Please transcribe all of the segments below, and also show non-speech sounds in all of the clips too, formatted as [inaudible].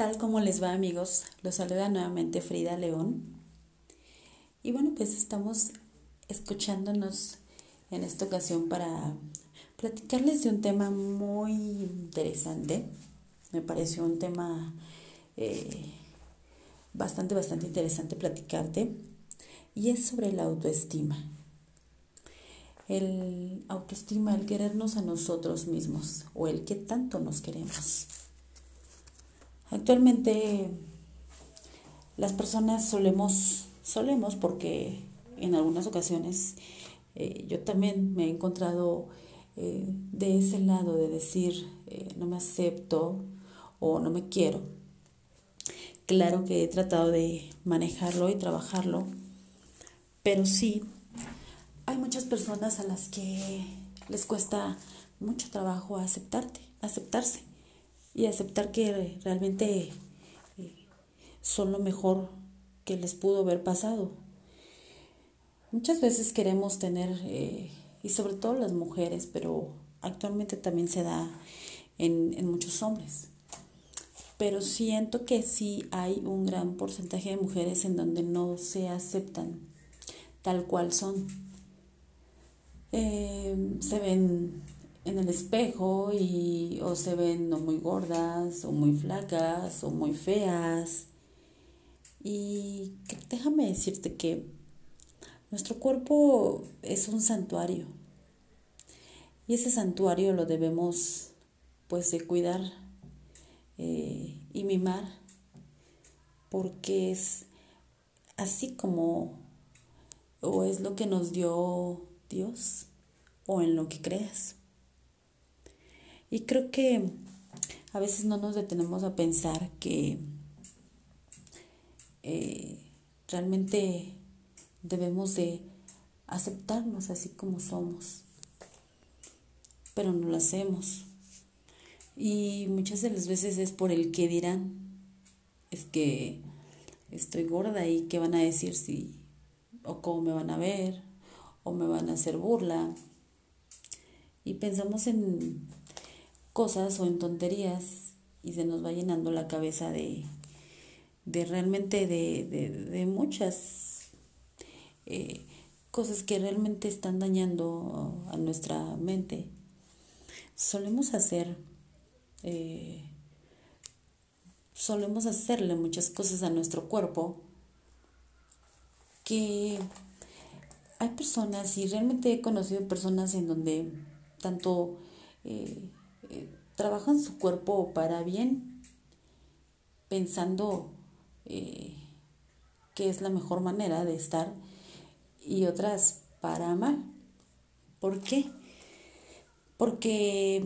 tal? ¿Cómo les va amigos? Los saluda nuevamente Frida León. Y bueno, pues estamos escuchándonos en esta ocasión para platicarles de un tema muy interesante. Me pareció un tema eh, bastante, bastante interesante platicarte. Y es sobre la autoestima. El autoestima, el querernos a nosotros mismos o el que tanto nos queremos. Actualmente las personas solemos, solemos porque en algunas ocasiones eh, yo también me he encontrado eh, de ese lado de decir eh, no me acepto o no me quiero. Claro que he tratado de manejarlo y trabajarlo, pero sí hay muchas personas a las que les cuesta mucho trabajo aceptarte, aceptarse y aceptar que realmente eh, son lo mejor que les pudo haber pasado. Muchas veces queremos tener, eh, y sobre todo las mujeres, pero actualmente también se da en, en muchos hombres. Pero siento que sí hay un gran porcentaje de mujeres en donde no se aceptan tal cual son. Eh, se ven en el espejo y o se ven no muy gordas o muy flacas o muy feas. Y déjame decirte que nuestro cuerpo es un santuario y ese santuario lo debemos pues de cuidar eh, y mimar porque es así como o es lo que nos dio Dios o en lo que creas. Y creo que a veces no nos detenemos a pensar que eh, realmente debemos de aceptarnos así como somos, pero no lo hacemos. Y muchas de las veces es por el que dirán, es que estoy gorda y qué van a decir si, o cómo me van a ver, o me van a hacer burla. Y pensamos en cosas o en tonterías y se nos va llenando la cabeza de, de realmente de, de, muchas eh, cosas que realmente están dañando a nuestra mente. Solemos hacer, eh, solemos hacerle muchas cosas a nuestro cuerpo que hay personas y realmente he conocido personas en donde tanto eh, eh, trabajan su cuerpo para bien, pensando eh, que es la mejor manera de estar, y otras para mal. ¿Por qué? Porque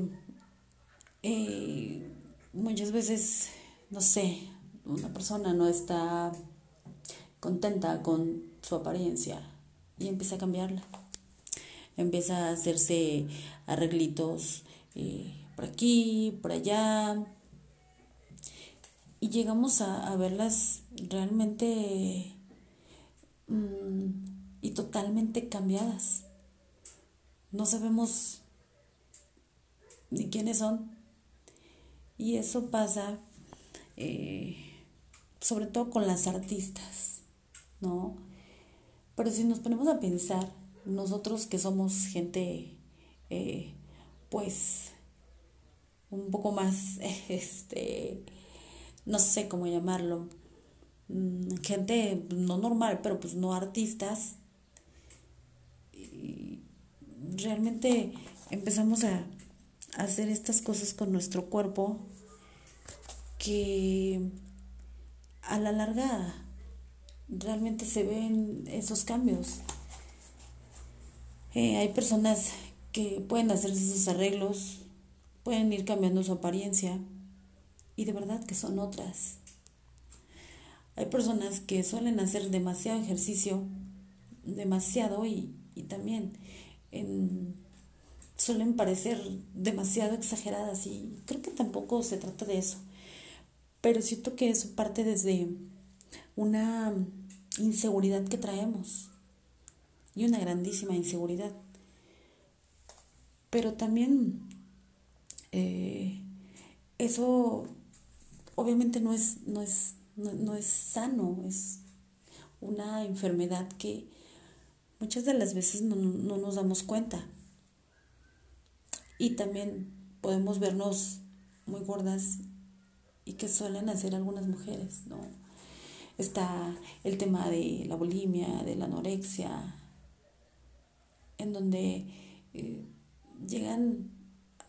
muchas veces, no sé, una persona no está contenta con su apariencia y empieza a cambiarla. Empieza a hacerse arreglitos por aquí, por allá. Y llegamos a, verlas realmente mm, y totalmente cambiadas. No sabemos ni quiénes son. Y eso pasa eh, sobre todo con las artistas, ¿no? Pero si nos ponemos a pensar, nosotros que somos gente, eh, pues, un poco más, [laughs] este, no sé cómo llamarlo, mm, gente no normal, pero pues no artistas. Y realmente empezamos a hacer estas cosas con nuestro cuerpo que a la larga realmente se ven esos cambios. Eh, hay personas que pueden hacerse esos arreglos pueden ir cambiando su apariencia y de verdad que son otras. Hay personas que suelen hacer demasiado ejercicio, demasiado y, también suelen parecer demasiado exageradas y creo que tampoco se trata de eso. Pero siento que eso parte desde una inseguridad que traemos y una grandísima inseguridad. Pero también eh, eso obviamente no es, no es, no, es sano, es una enfermedad que muchas de las veces no, no nos damos cuenta. Y también podemos vernos muy gordas y que suelen hacer algunas mujeres, ¿no? Está el tema de la bulimia, de la anorexia, en donde eh, llegan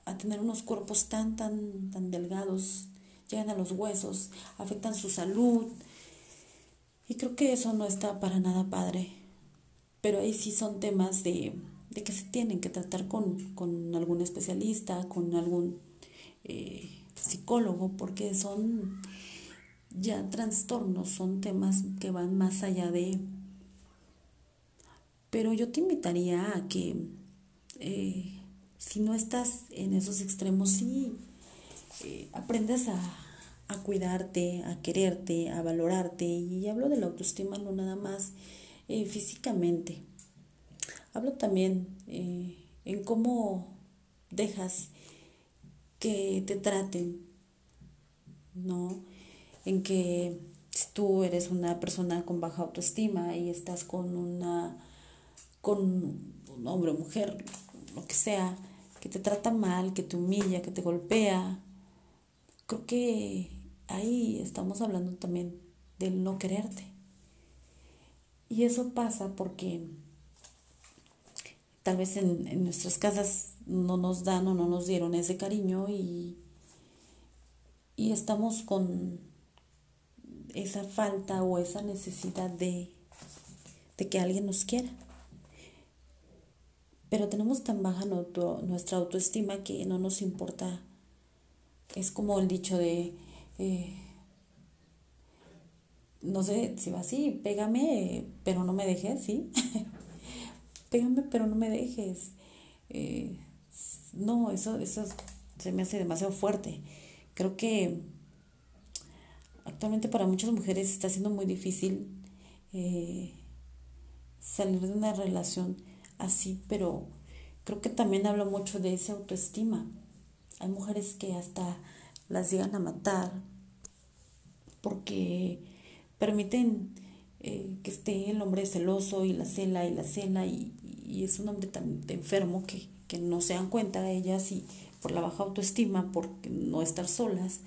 a tener unos cuerpos tan, tan, tan delgados, llegan a los huesos, afectan su salud. Y creo que eso no está para nada padre. Pero ahí sí son temas de, de que se tienen que tratar con, con algún especialista, con algún eh, psicólogo, porque son ya trastornos, son temas que van más allá de... Pero yo te invitaría a que eh, si no estás en esos extremos, sí eh, aprendas a, a, cuidarte, a quererte, a valorarte. Y hablo de la autoestima no nada más eh, físicamente. Hablo también en cómo dejas que te traten, ¿no? en que si tú eres una persona con baja autoestima y estás con una con un hombre o mujer, lo que sea, que te trata mal, que te humilla, que te golpea, creo que ahí estamos hablando también del no quererte. Y eso pasa porque tal vez en, en, nuestras casas no nos dan o no nos dieron ese cariño y, y estamos con esa falta o esa necesidad de, de que alguien nos quiera. Pero tenemos tan baja nuestra autoestima que no nos importa. Es como el dicho de, eh, no sé si va así, pégame, pero no me dejes, ¿sí? [laughs] pégame, pero no me dejes. Eh, no, eso, eso se me hace demasiado fuerte. Creo que actualmente para muchas mujeres está siendo muy difícil eh, salir de una relación así, pero creo que también habla mucho de esa autoestima. Hay mujeres que hasta las llegan a matar porque permiten eh, que esté el hombre celoso y la cela y la cela y, es un hombre tan enfermo que, que no se dan cuenta ellas y por la baja autoestima, por no estar solas,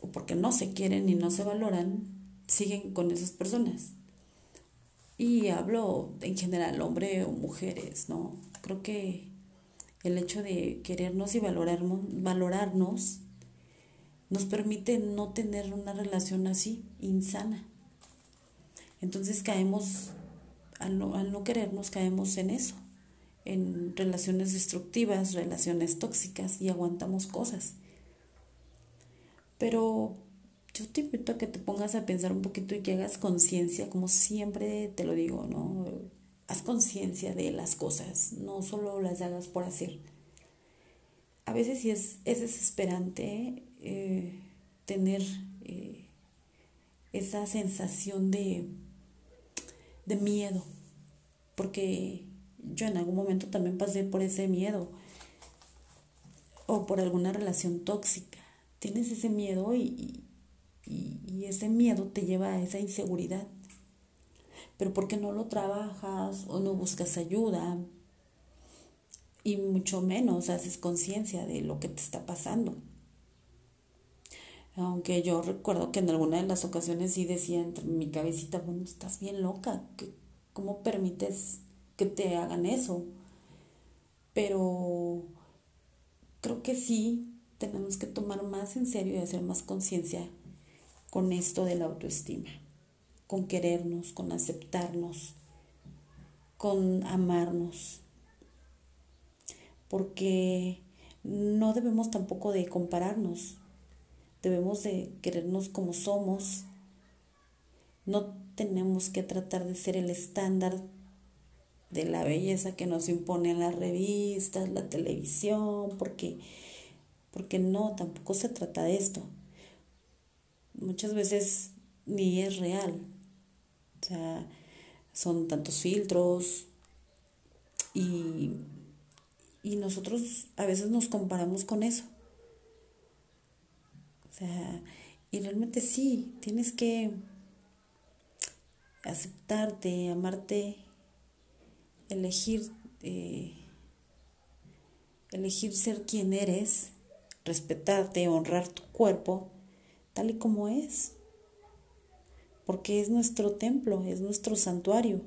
o porque no se quieren y no se valoran, siguen con esas personas. Y hablo en general, hombre o mujeres, ¿no? Creo que el hecho de querernos y valorarnos, nos permite no tener una relación así, insana. Entonces caemos, al no, al no querernos, caemos en eso, en relaciones destructivas, relaciones tóxicas y aguantamos cosas. Pero yo te invito a que te pongas a pensar un poquito y que hagas conciencia, como siempre te lo digo, ¿no? Haz conciencia de las cosas, no solo las hagas por hacer. A veces sí es, es desesperante eh, tener eh, esa sensación de, de miedo, porque yo en algún momento también pasé por ese miedo o por alguna relación tóxica tienes ese miedo y, ese miedo te lleva a esa inseguridad. Pero porque no lo trabajas o no buscas ayuda y mucho menos haces conciencia de lo que te está pasando. Aunque yo recuerdo que en alguna de las ocasiones sí decía entre mi cabecita, bueno, estás bien loca, ¿cómo permites que te hagan eso? Pero creo que sí tenemos que tomar más en serio y hacer más conciencia con esto de la autoestima, con querernos, con aceptarnos, con amarnos, porque no debemos tampoco de compararnos, debemos de querernos como somos, no tenemos que tratar de ser el estándar de la belleza que nos imponen las revistas, la televisión, porque porque no, tampoco se trata de esto. Muchas veces ni es real. O sea, son tantos filtros y, y nosotros a veces nos comparamos con eso. O sea, y realmente sí, tienes que aceptarte, amarte, elegir, eh, elegir ser quien eres, respetarte, honrar tu cuerpo tal y como es, porque es nuestro templo, es nuestro santuario.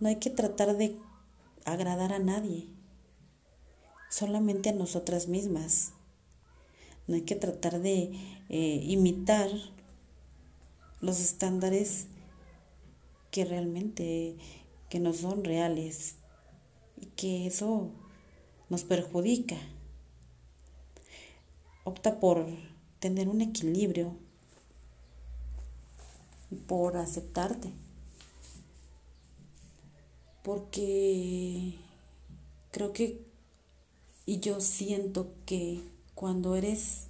No hay que tratar de agradar a nadie, solamente a nosotras mismas. No hay que tratar de eh, imitar los estándares que realmente que no son reales y que eso nos perjudica. Opta por tener un equilibrio y por aceptarte. Porque creo que y yo siento que cuando eres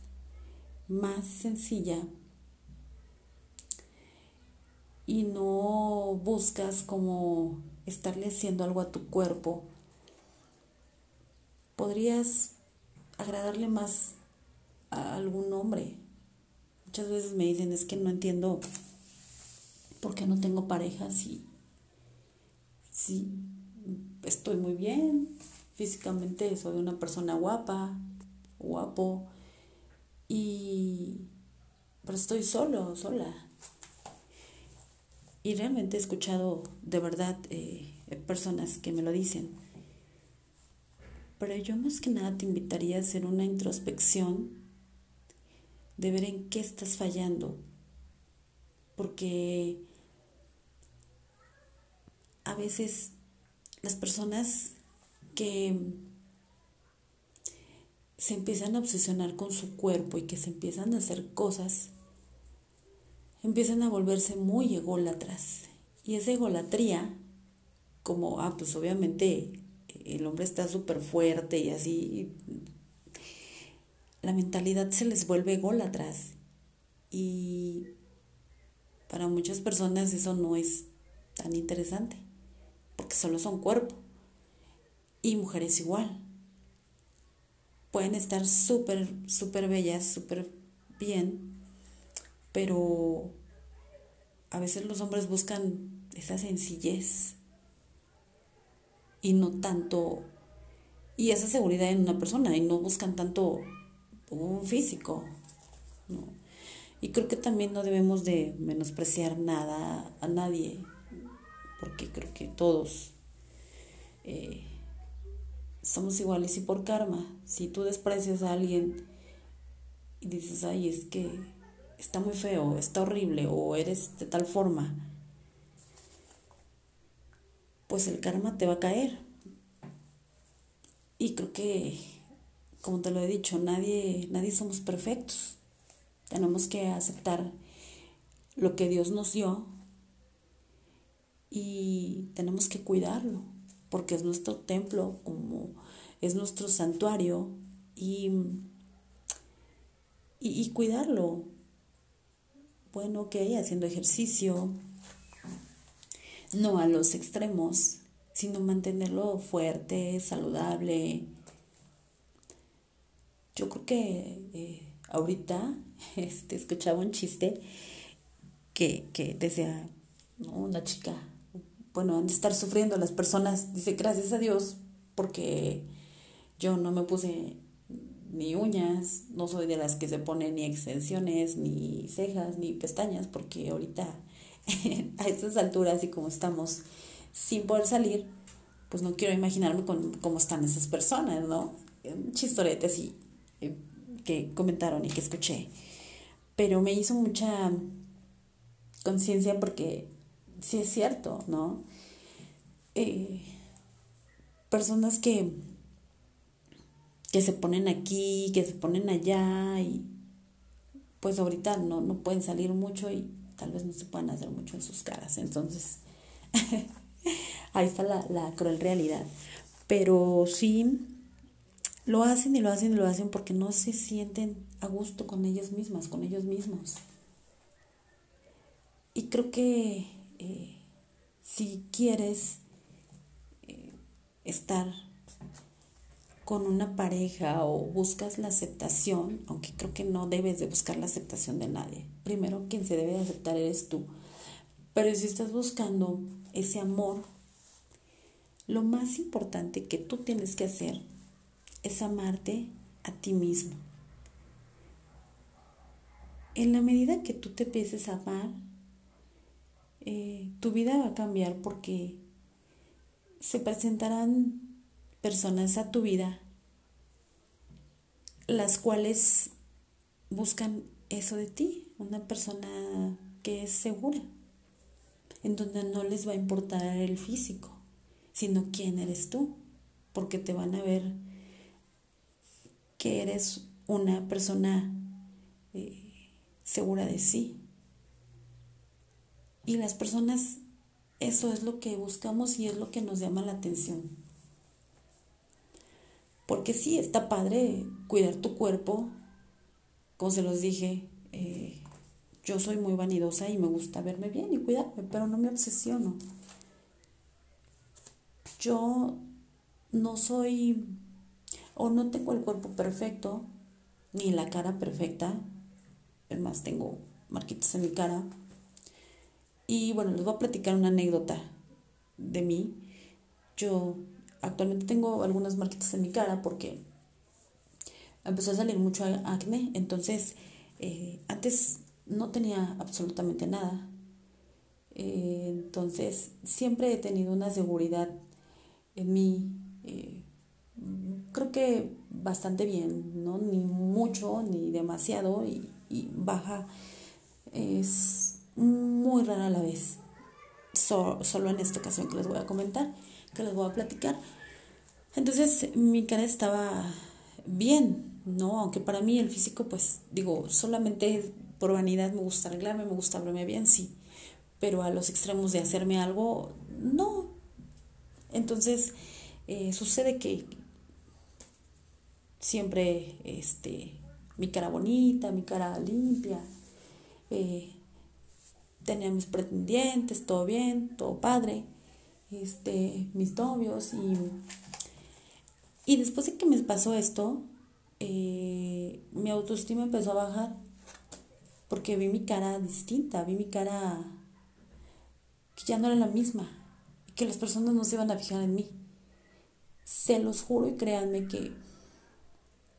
más sencilla y no buscas como estarle haciendo algo a tu cuerpo, podrías agradarle más a algún hombre. Muchas veces me dicen, es que no entiendo por qué no tengo pareja si, si estoy muy bien, físicamente soy una persona guapa, guapo, y pero estoy solo, sola. Y realmente he escuchado de verdad eh, personas que me lo dicen. Pero yo más que nada te invitaría a hacer una introspección de ver en qué estás fallando. Porque a veces las personas que se empiezan a obsesionar con su cuerpo y que se empiezan a hacer cosas, empiezan a volverse muy ególatras. Y esa egolatría, como, ah, pues obviamente el hombre está súper fuerte y así, la mentalidad se les vuelve ególatras. Y para muchas personas eso no es tan interesante, porque solo son cuerpo. Y mujeres igual pueden estar súper, súper bellas, súper bien, pero a veces los hombres buscan esa sencillez y no tanto, y esa seguridad en una persona, y no buscan tanto un físico, Y creo que también no debemos de menospreciar nada a nadie, porque creo que todos eh, somos iguales y por karma. Si tú desprecias a alguien y dices, ay, es que está muy feo, está horrible o eres de tal forma, pues el karma te va a caer. Y creo que, como te lo he dicho, nadie, nadie somos perfectos. Tenemos que aceptar lo que Dios nos dio y tenemos que cuidarlo porque es nuestro templo, como es nuestro santuario y, y, cuidarlo. Bueno, ok, haciendo ejercicio, no a los extremos, sino mantenerlo fuerte, saludable. Yo creo que eh, ahorita [laughs] este, escuchaba un chiste que, que decía, una chica bueno, han de estar sufriendo las personas. Dice, gracias a Dios, porque yo no me puse ni uñas, no soy de las que se ponen ni extensiones, ni cejas, ni pestañas, porque ahorita [laughs] a estas alturas y como estamos sin poder salir, pues no quiero imaginarme cómo están esas personas, ¿no? Un chistorete así eh, que comentaron y que escuché. Pero me hizo mucha conciencia porque sí es cierto, ¿no? Eh, personas que, que se ponen aquí, que se ponen allá y pues ahorita no, no pueden salir mucho y tal vez no se puedan hacer mucho en sus caras. Entonces, [laughs] ahí está la, la cruel realidad. Pero sí, lo hacen y lo hacen y lo hacen porque no se sienten a gusto con ellos mismas, con ellos mismos. Y creo que eh, si quieres eh, estar con una pareja o buscas la aceptación, aunque creo que no debes de buscar la aceptación de nadie. Primero quien se debe de aceptar eres tú. Pero si estás buscando ese amor, lo más importante que tú tienes que hacer es amarte a ti mismo. En la medida que tú te empieces a amar, eh, tu vida va a cambiar porque se presentarán personas a tu vida las cuales buscan eso de ti, una persona que es segura, en donde no les va a importar el físico, sino quién eres tú, porque te van a ver que eres una persona eh, segura de sí. Y las personas, eso es lo que buscamos y es lo que nos llama la atención. Porque sí, está padre cuidar tu cuerpo, como se los dije, eh, yo soy muy vanidosa y me gusta verme bien y cuidarme, pero no me obsesiono. Yo no soy o no tengo el cuerpo perfecto, ni la cara perfecta, es más, tengo marquitas en mi cara. Y bueno, les voy a platicar una anécdota de mí. Yo actualmente tengo algunas marquitas en mi cara porque empezó a salir mucho acné. Entonces, eh, antes no tenía absolutamente nada. Eh, entonces, siempre he tenido una seguridad en mí. Eh, creo que bastante bien, ¿no? Ni mucho ni demasiado y, baja. Es muy rara a la vez. solo en esta ocasión que les voy a comentar, que les voy a platicar. Entonces mi cara estaba bien, ¿no? Aunque para mí el físico, pues digo, solamente por vanidad me gusta arreglarme, me gusta verme bien, sí. Pero a los extremos de hacerme algo, no. Entonces eh, sucede que siempre este, mi cara bonita, mi cara limpia. Eh, tenía mis pretendientes, todo bien, todo padre, este, mis novios y, y después de que me pasó esto, eh, mi autoestima empezó a bajar porque vi mi cara distinta, vi mi cara que ya no era la misma, que las personas no se iban a fijar en mí. Se los juro y créanme que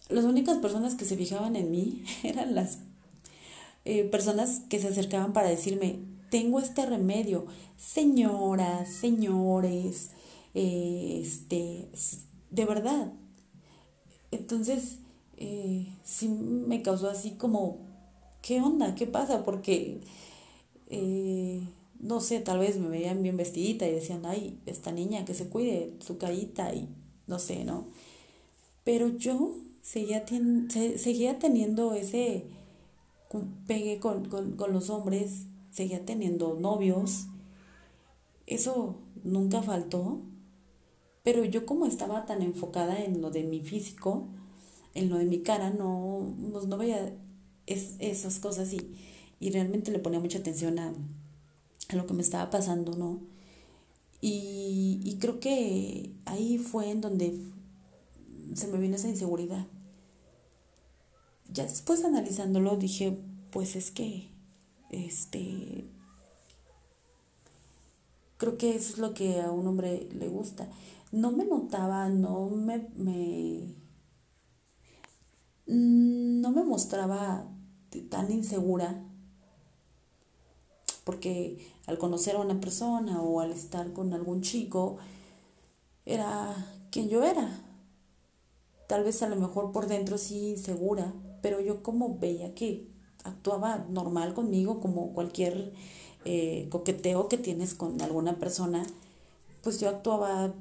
las únicas personas que se fijaban en mí [laughs] eran las eh, personas que se acercaban para decirme, tengo este remedio, señoras, señores, eh, este, de verdad. Entonces, eh, sí me causó así como, ¿qué onda? ¿Qué pasa? Porque, no sé, tal vez me veían bien vestidita y decían, ay, esta niña que se cuide su carita y no sé, ¿no? Pero yo seguía, seguía teniendo ese pegue con, con los hombres, seguía teniendo novios, eso nunca faltó, pero yo como estaba tan enfocada en lo de mi físico, en lo de mi cara, no, pues no veía es, esas cosas y, y, realmente le ponía mucha atención a, a, lo que me estaba pasando, ¿no? Y, y creo que ahí fue en donde se me vino esa inseguridad ya después analizándolo dije, pues es que, este, creo que eso es lo que a un hombre le gusta. No me notaba, no me, me no me mostraba tan insegura porque al conocer a una persona o al estar con algún chico era quien yo era. Tal vez a lo mejor por dentro sí insegura, pero yo como veía que actuaba normal conmigo, como cualquier eh, coqueteo que tienes con alguna persona, pues yo actuaba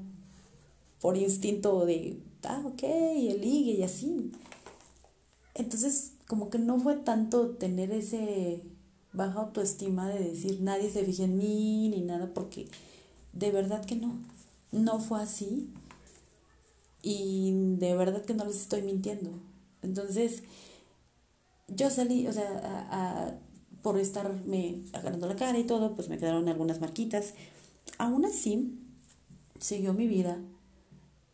por instinto de, ah, ok, el y así. Entonces, como que no fue tanto tener ese baja autoestima de decir nadie se fija en mí ni nada, porque de verdad que no, no fue así. Y de verdad que no les estoy mintiendo. Entonces, yo salí, o sea, por estarme agarrando la cara y todo, pues me quedaron algunas marquitas. Aún así, siguió mi vida,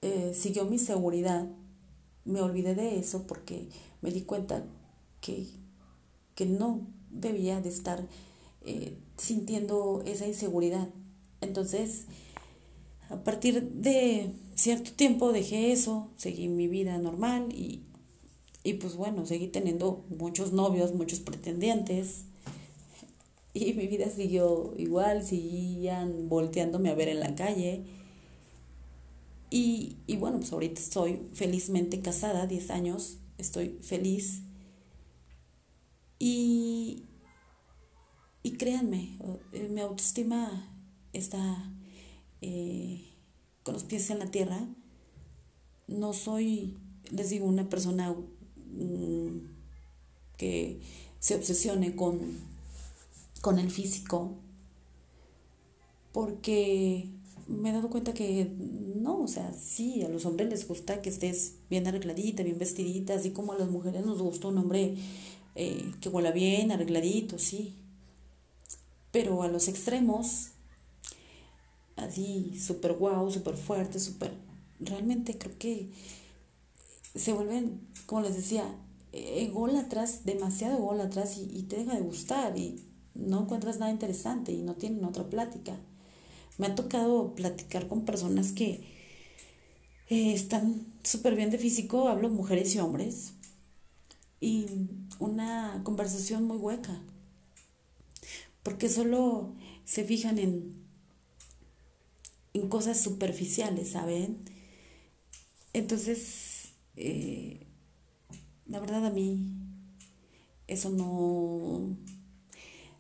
eh, siguió mi seguridad me olvidé de eso porque me di cuenta que, que no debía de estar eh, sintiendo esa inseguridad. Entonces, a partir de cierto tiempo dejé eso, seguí mi vida normal y, y pues bueno, seguí teniendo muchos novios, muchos pretendientes. Y mi vida siguió igual, seguían volteándome a ver en la calle. Y, y bueno, pues ahorita estoy felizmente casada, 10 años, estoy feliz. Y, y créanme, eh, mi autoestima está eh, con los pies en la tierra. No soy, les digo, una persona que se obsesione con, con el físico, porque me he dado cuenta que no, o sea, sí, a los hombres les gusta que estés bien arregladita, bien vestidita, así como a las mujeres nos gusta un hombre eh, que huela bien, arregladito, sí. Pero a los extremos, así, súper guau, súper fuerte, súper... Realmente creo que se vuelven, como les decía, atrás demasiado atrás y, y te deja de gustar y no encuentras nada interesante y no tienen otra plática. Me ha tocado platicar con personas que eh, están súper bien de físico, hablo mujeres y hombres, y una conversación muy hueca porque solo se fijan en, en cosas superficiales, ¿saben? Entonces, eh, la verdad a mí eso no,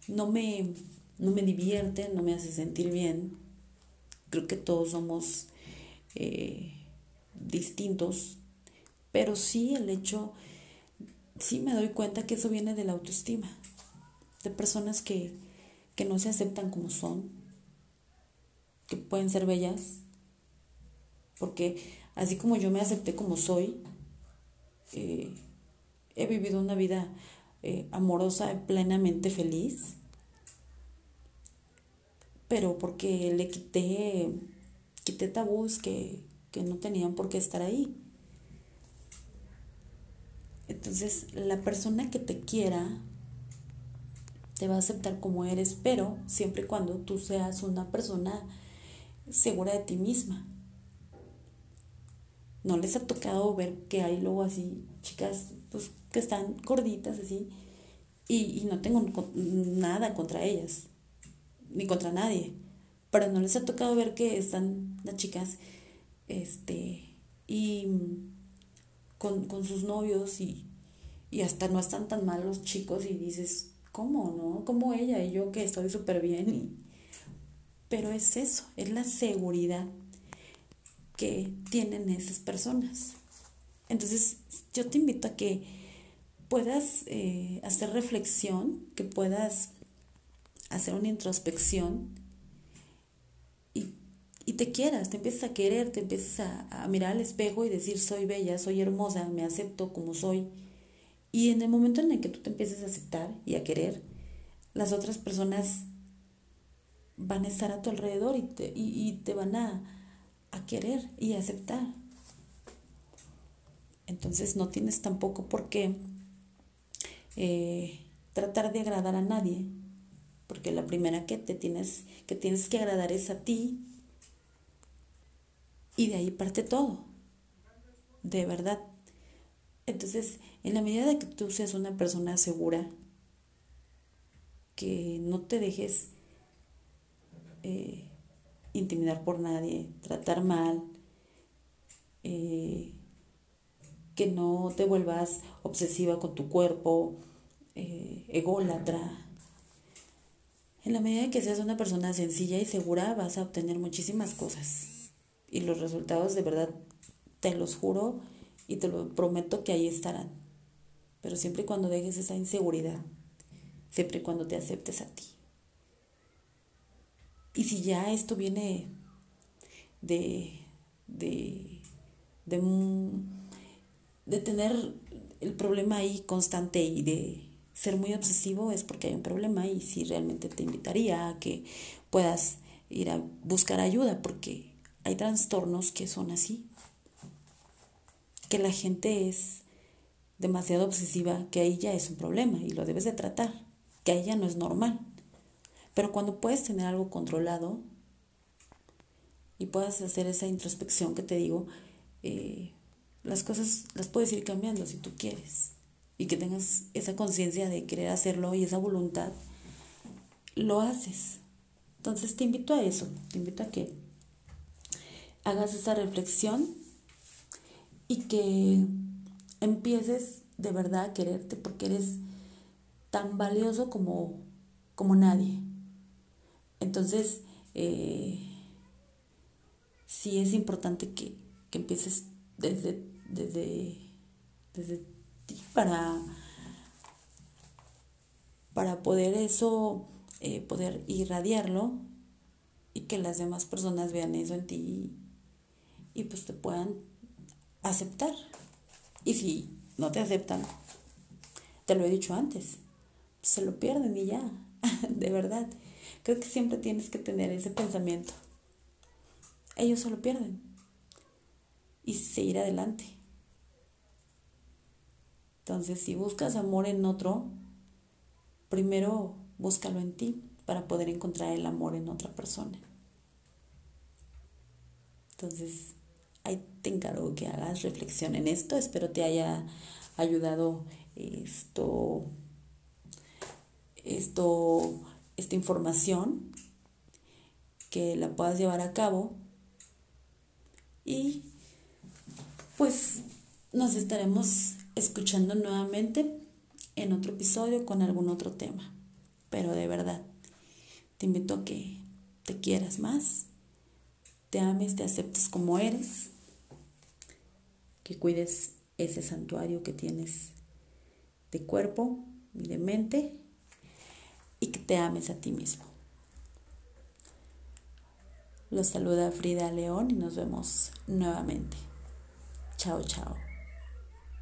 no, me, no me divierte, no me hace sentir bien. Creo que todos somos eh, distintos, pero sí el hecho, sí me doy cuenta que eso viene de la autoestima, de personas que que no se aceptan como son, que pueden ser bellas, porque así como yo me acepté como soy, eh, he vivido una vida eh, amorosa, plenamente feliz, pero porque le quité, quité tabús que, que no tenían por qué estar ahí. Entonces, la persona que te quiera te va a aceptar como eres, pero siempre y cuando tú seas una persona segura de ti misma. No les ha tocado ver que hay luego así chicas pues, que están gorditas así y, no tengo nada contra ellas, ni contra nadie, pero no les ha tocado ver que están las chicas este, y con, sus novios y, y hasta no están tan mal los chicos y dices, ¿cómo, no? Como ella y yo que estoy súper bien. Pero es eso, es la seguridad que tienen esas personas. Entonces, yo te invito a que puedas eh, hacer reflexión, que puedas hacer una introspección y, y, te quieras, te empiezas a querer, te empiezas a, a mirar al espejo y decir, soy bella, soy hermosa, me acepto como soy y en el momento en el que tú te empieces a aceptar y a querer, las otras personas van a estar a tu alrededor y te, y, te van a, a querer y a aceptar. Entonces no tienes tampoco por qué eh, tratar de agradar a nadie, porque la primera que te tienes que tienes que agradar es a ti y de ahí parte todo. De verdad. Entonces, en la medida de que tú seas una persona segura, que no te dejes eh, intimidar por nadie, tratar mal, eh, que no te vuelvas obsesiva con tu cuerpo, eh, ególatra. En la medida que seas una persona sencilla y segura, vas a obtener muchísimas cosas. Y los resultados, de verdad, te los juro y te lo prometo que ahí estarán pero siempre y cuando dejes esa inseguridad, siempre y cuando te aceptes a ti. Y si ya esto viene de, de, de, de tener el problema ahí constante y de ser muy obsesivo, es porque hay un problema y sí realmente te invitaría a que puedas ir a buscar ayuda, porque hay trastornos que son así. que la gente es demasiado obsesiva, que ahí ya es un problema y lo debes de tratar, que ahí ya no es normal. Pero cuando puedes tener algo controlado y puedas hacer esa introspección que te digo, eh, las cosas las puedes ir cambiando si tú quieres y que tengas esa conciencia de querer hacerlo y esa voluntad, lo haces. Entonces te invito a eso, te invito a que hagas esa reflexión y que empieces de verdad a quererte porque eres tan valioso como, como nadie. Entonces, eh, sí es importante que, que empieces desde, desde, desde ti para, para poder eso, eh, poder irradiarlo y que las demás personas vean eso en ti y, pues te puedan aceptar. Y si no te aceptan, te lo he dicho antes, se lo pierden y ya, [laughs] de verdad. Creo que siempre tienes que tener ese pensamiento. Ellos se lo pierden y seguir adelante. Entonces, si buscas amor en otro, primero búscalo en ti para poder encontrar el amor en otra persona. Entonces, ahí te encargo que hagas reflexión en esto. Espero te haya ayudado esto, esto, esta información, que la puedas llevar a cabo y pues nos estaremos escuchando nuevamente en otro episodio con algún otro tema. Pero de verdad, te invito a que te quieras más, te ames, te aceptes como eres, que cuides ese santuario que tienes de cuerpo y de mente y que te ames a ti mismo. Los saluda Frida León y nos vemos nuevamente. Chao, chao.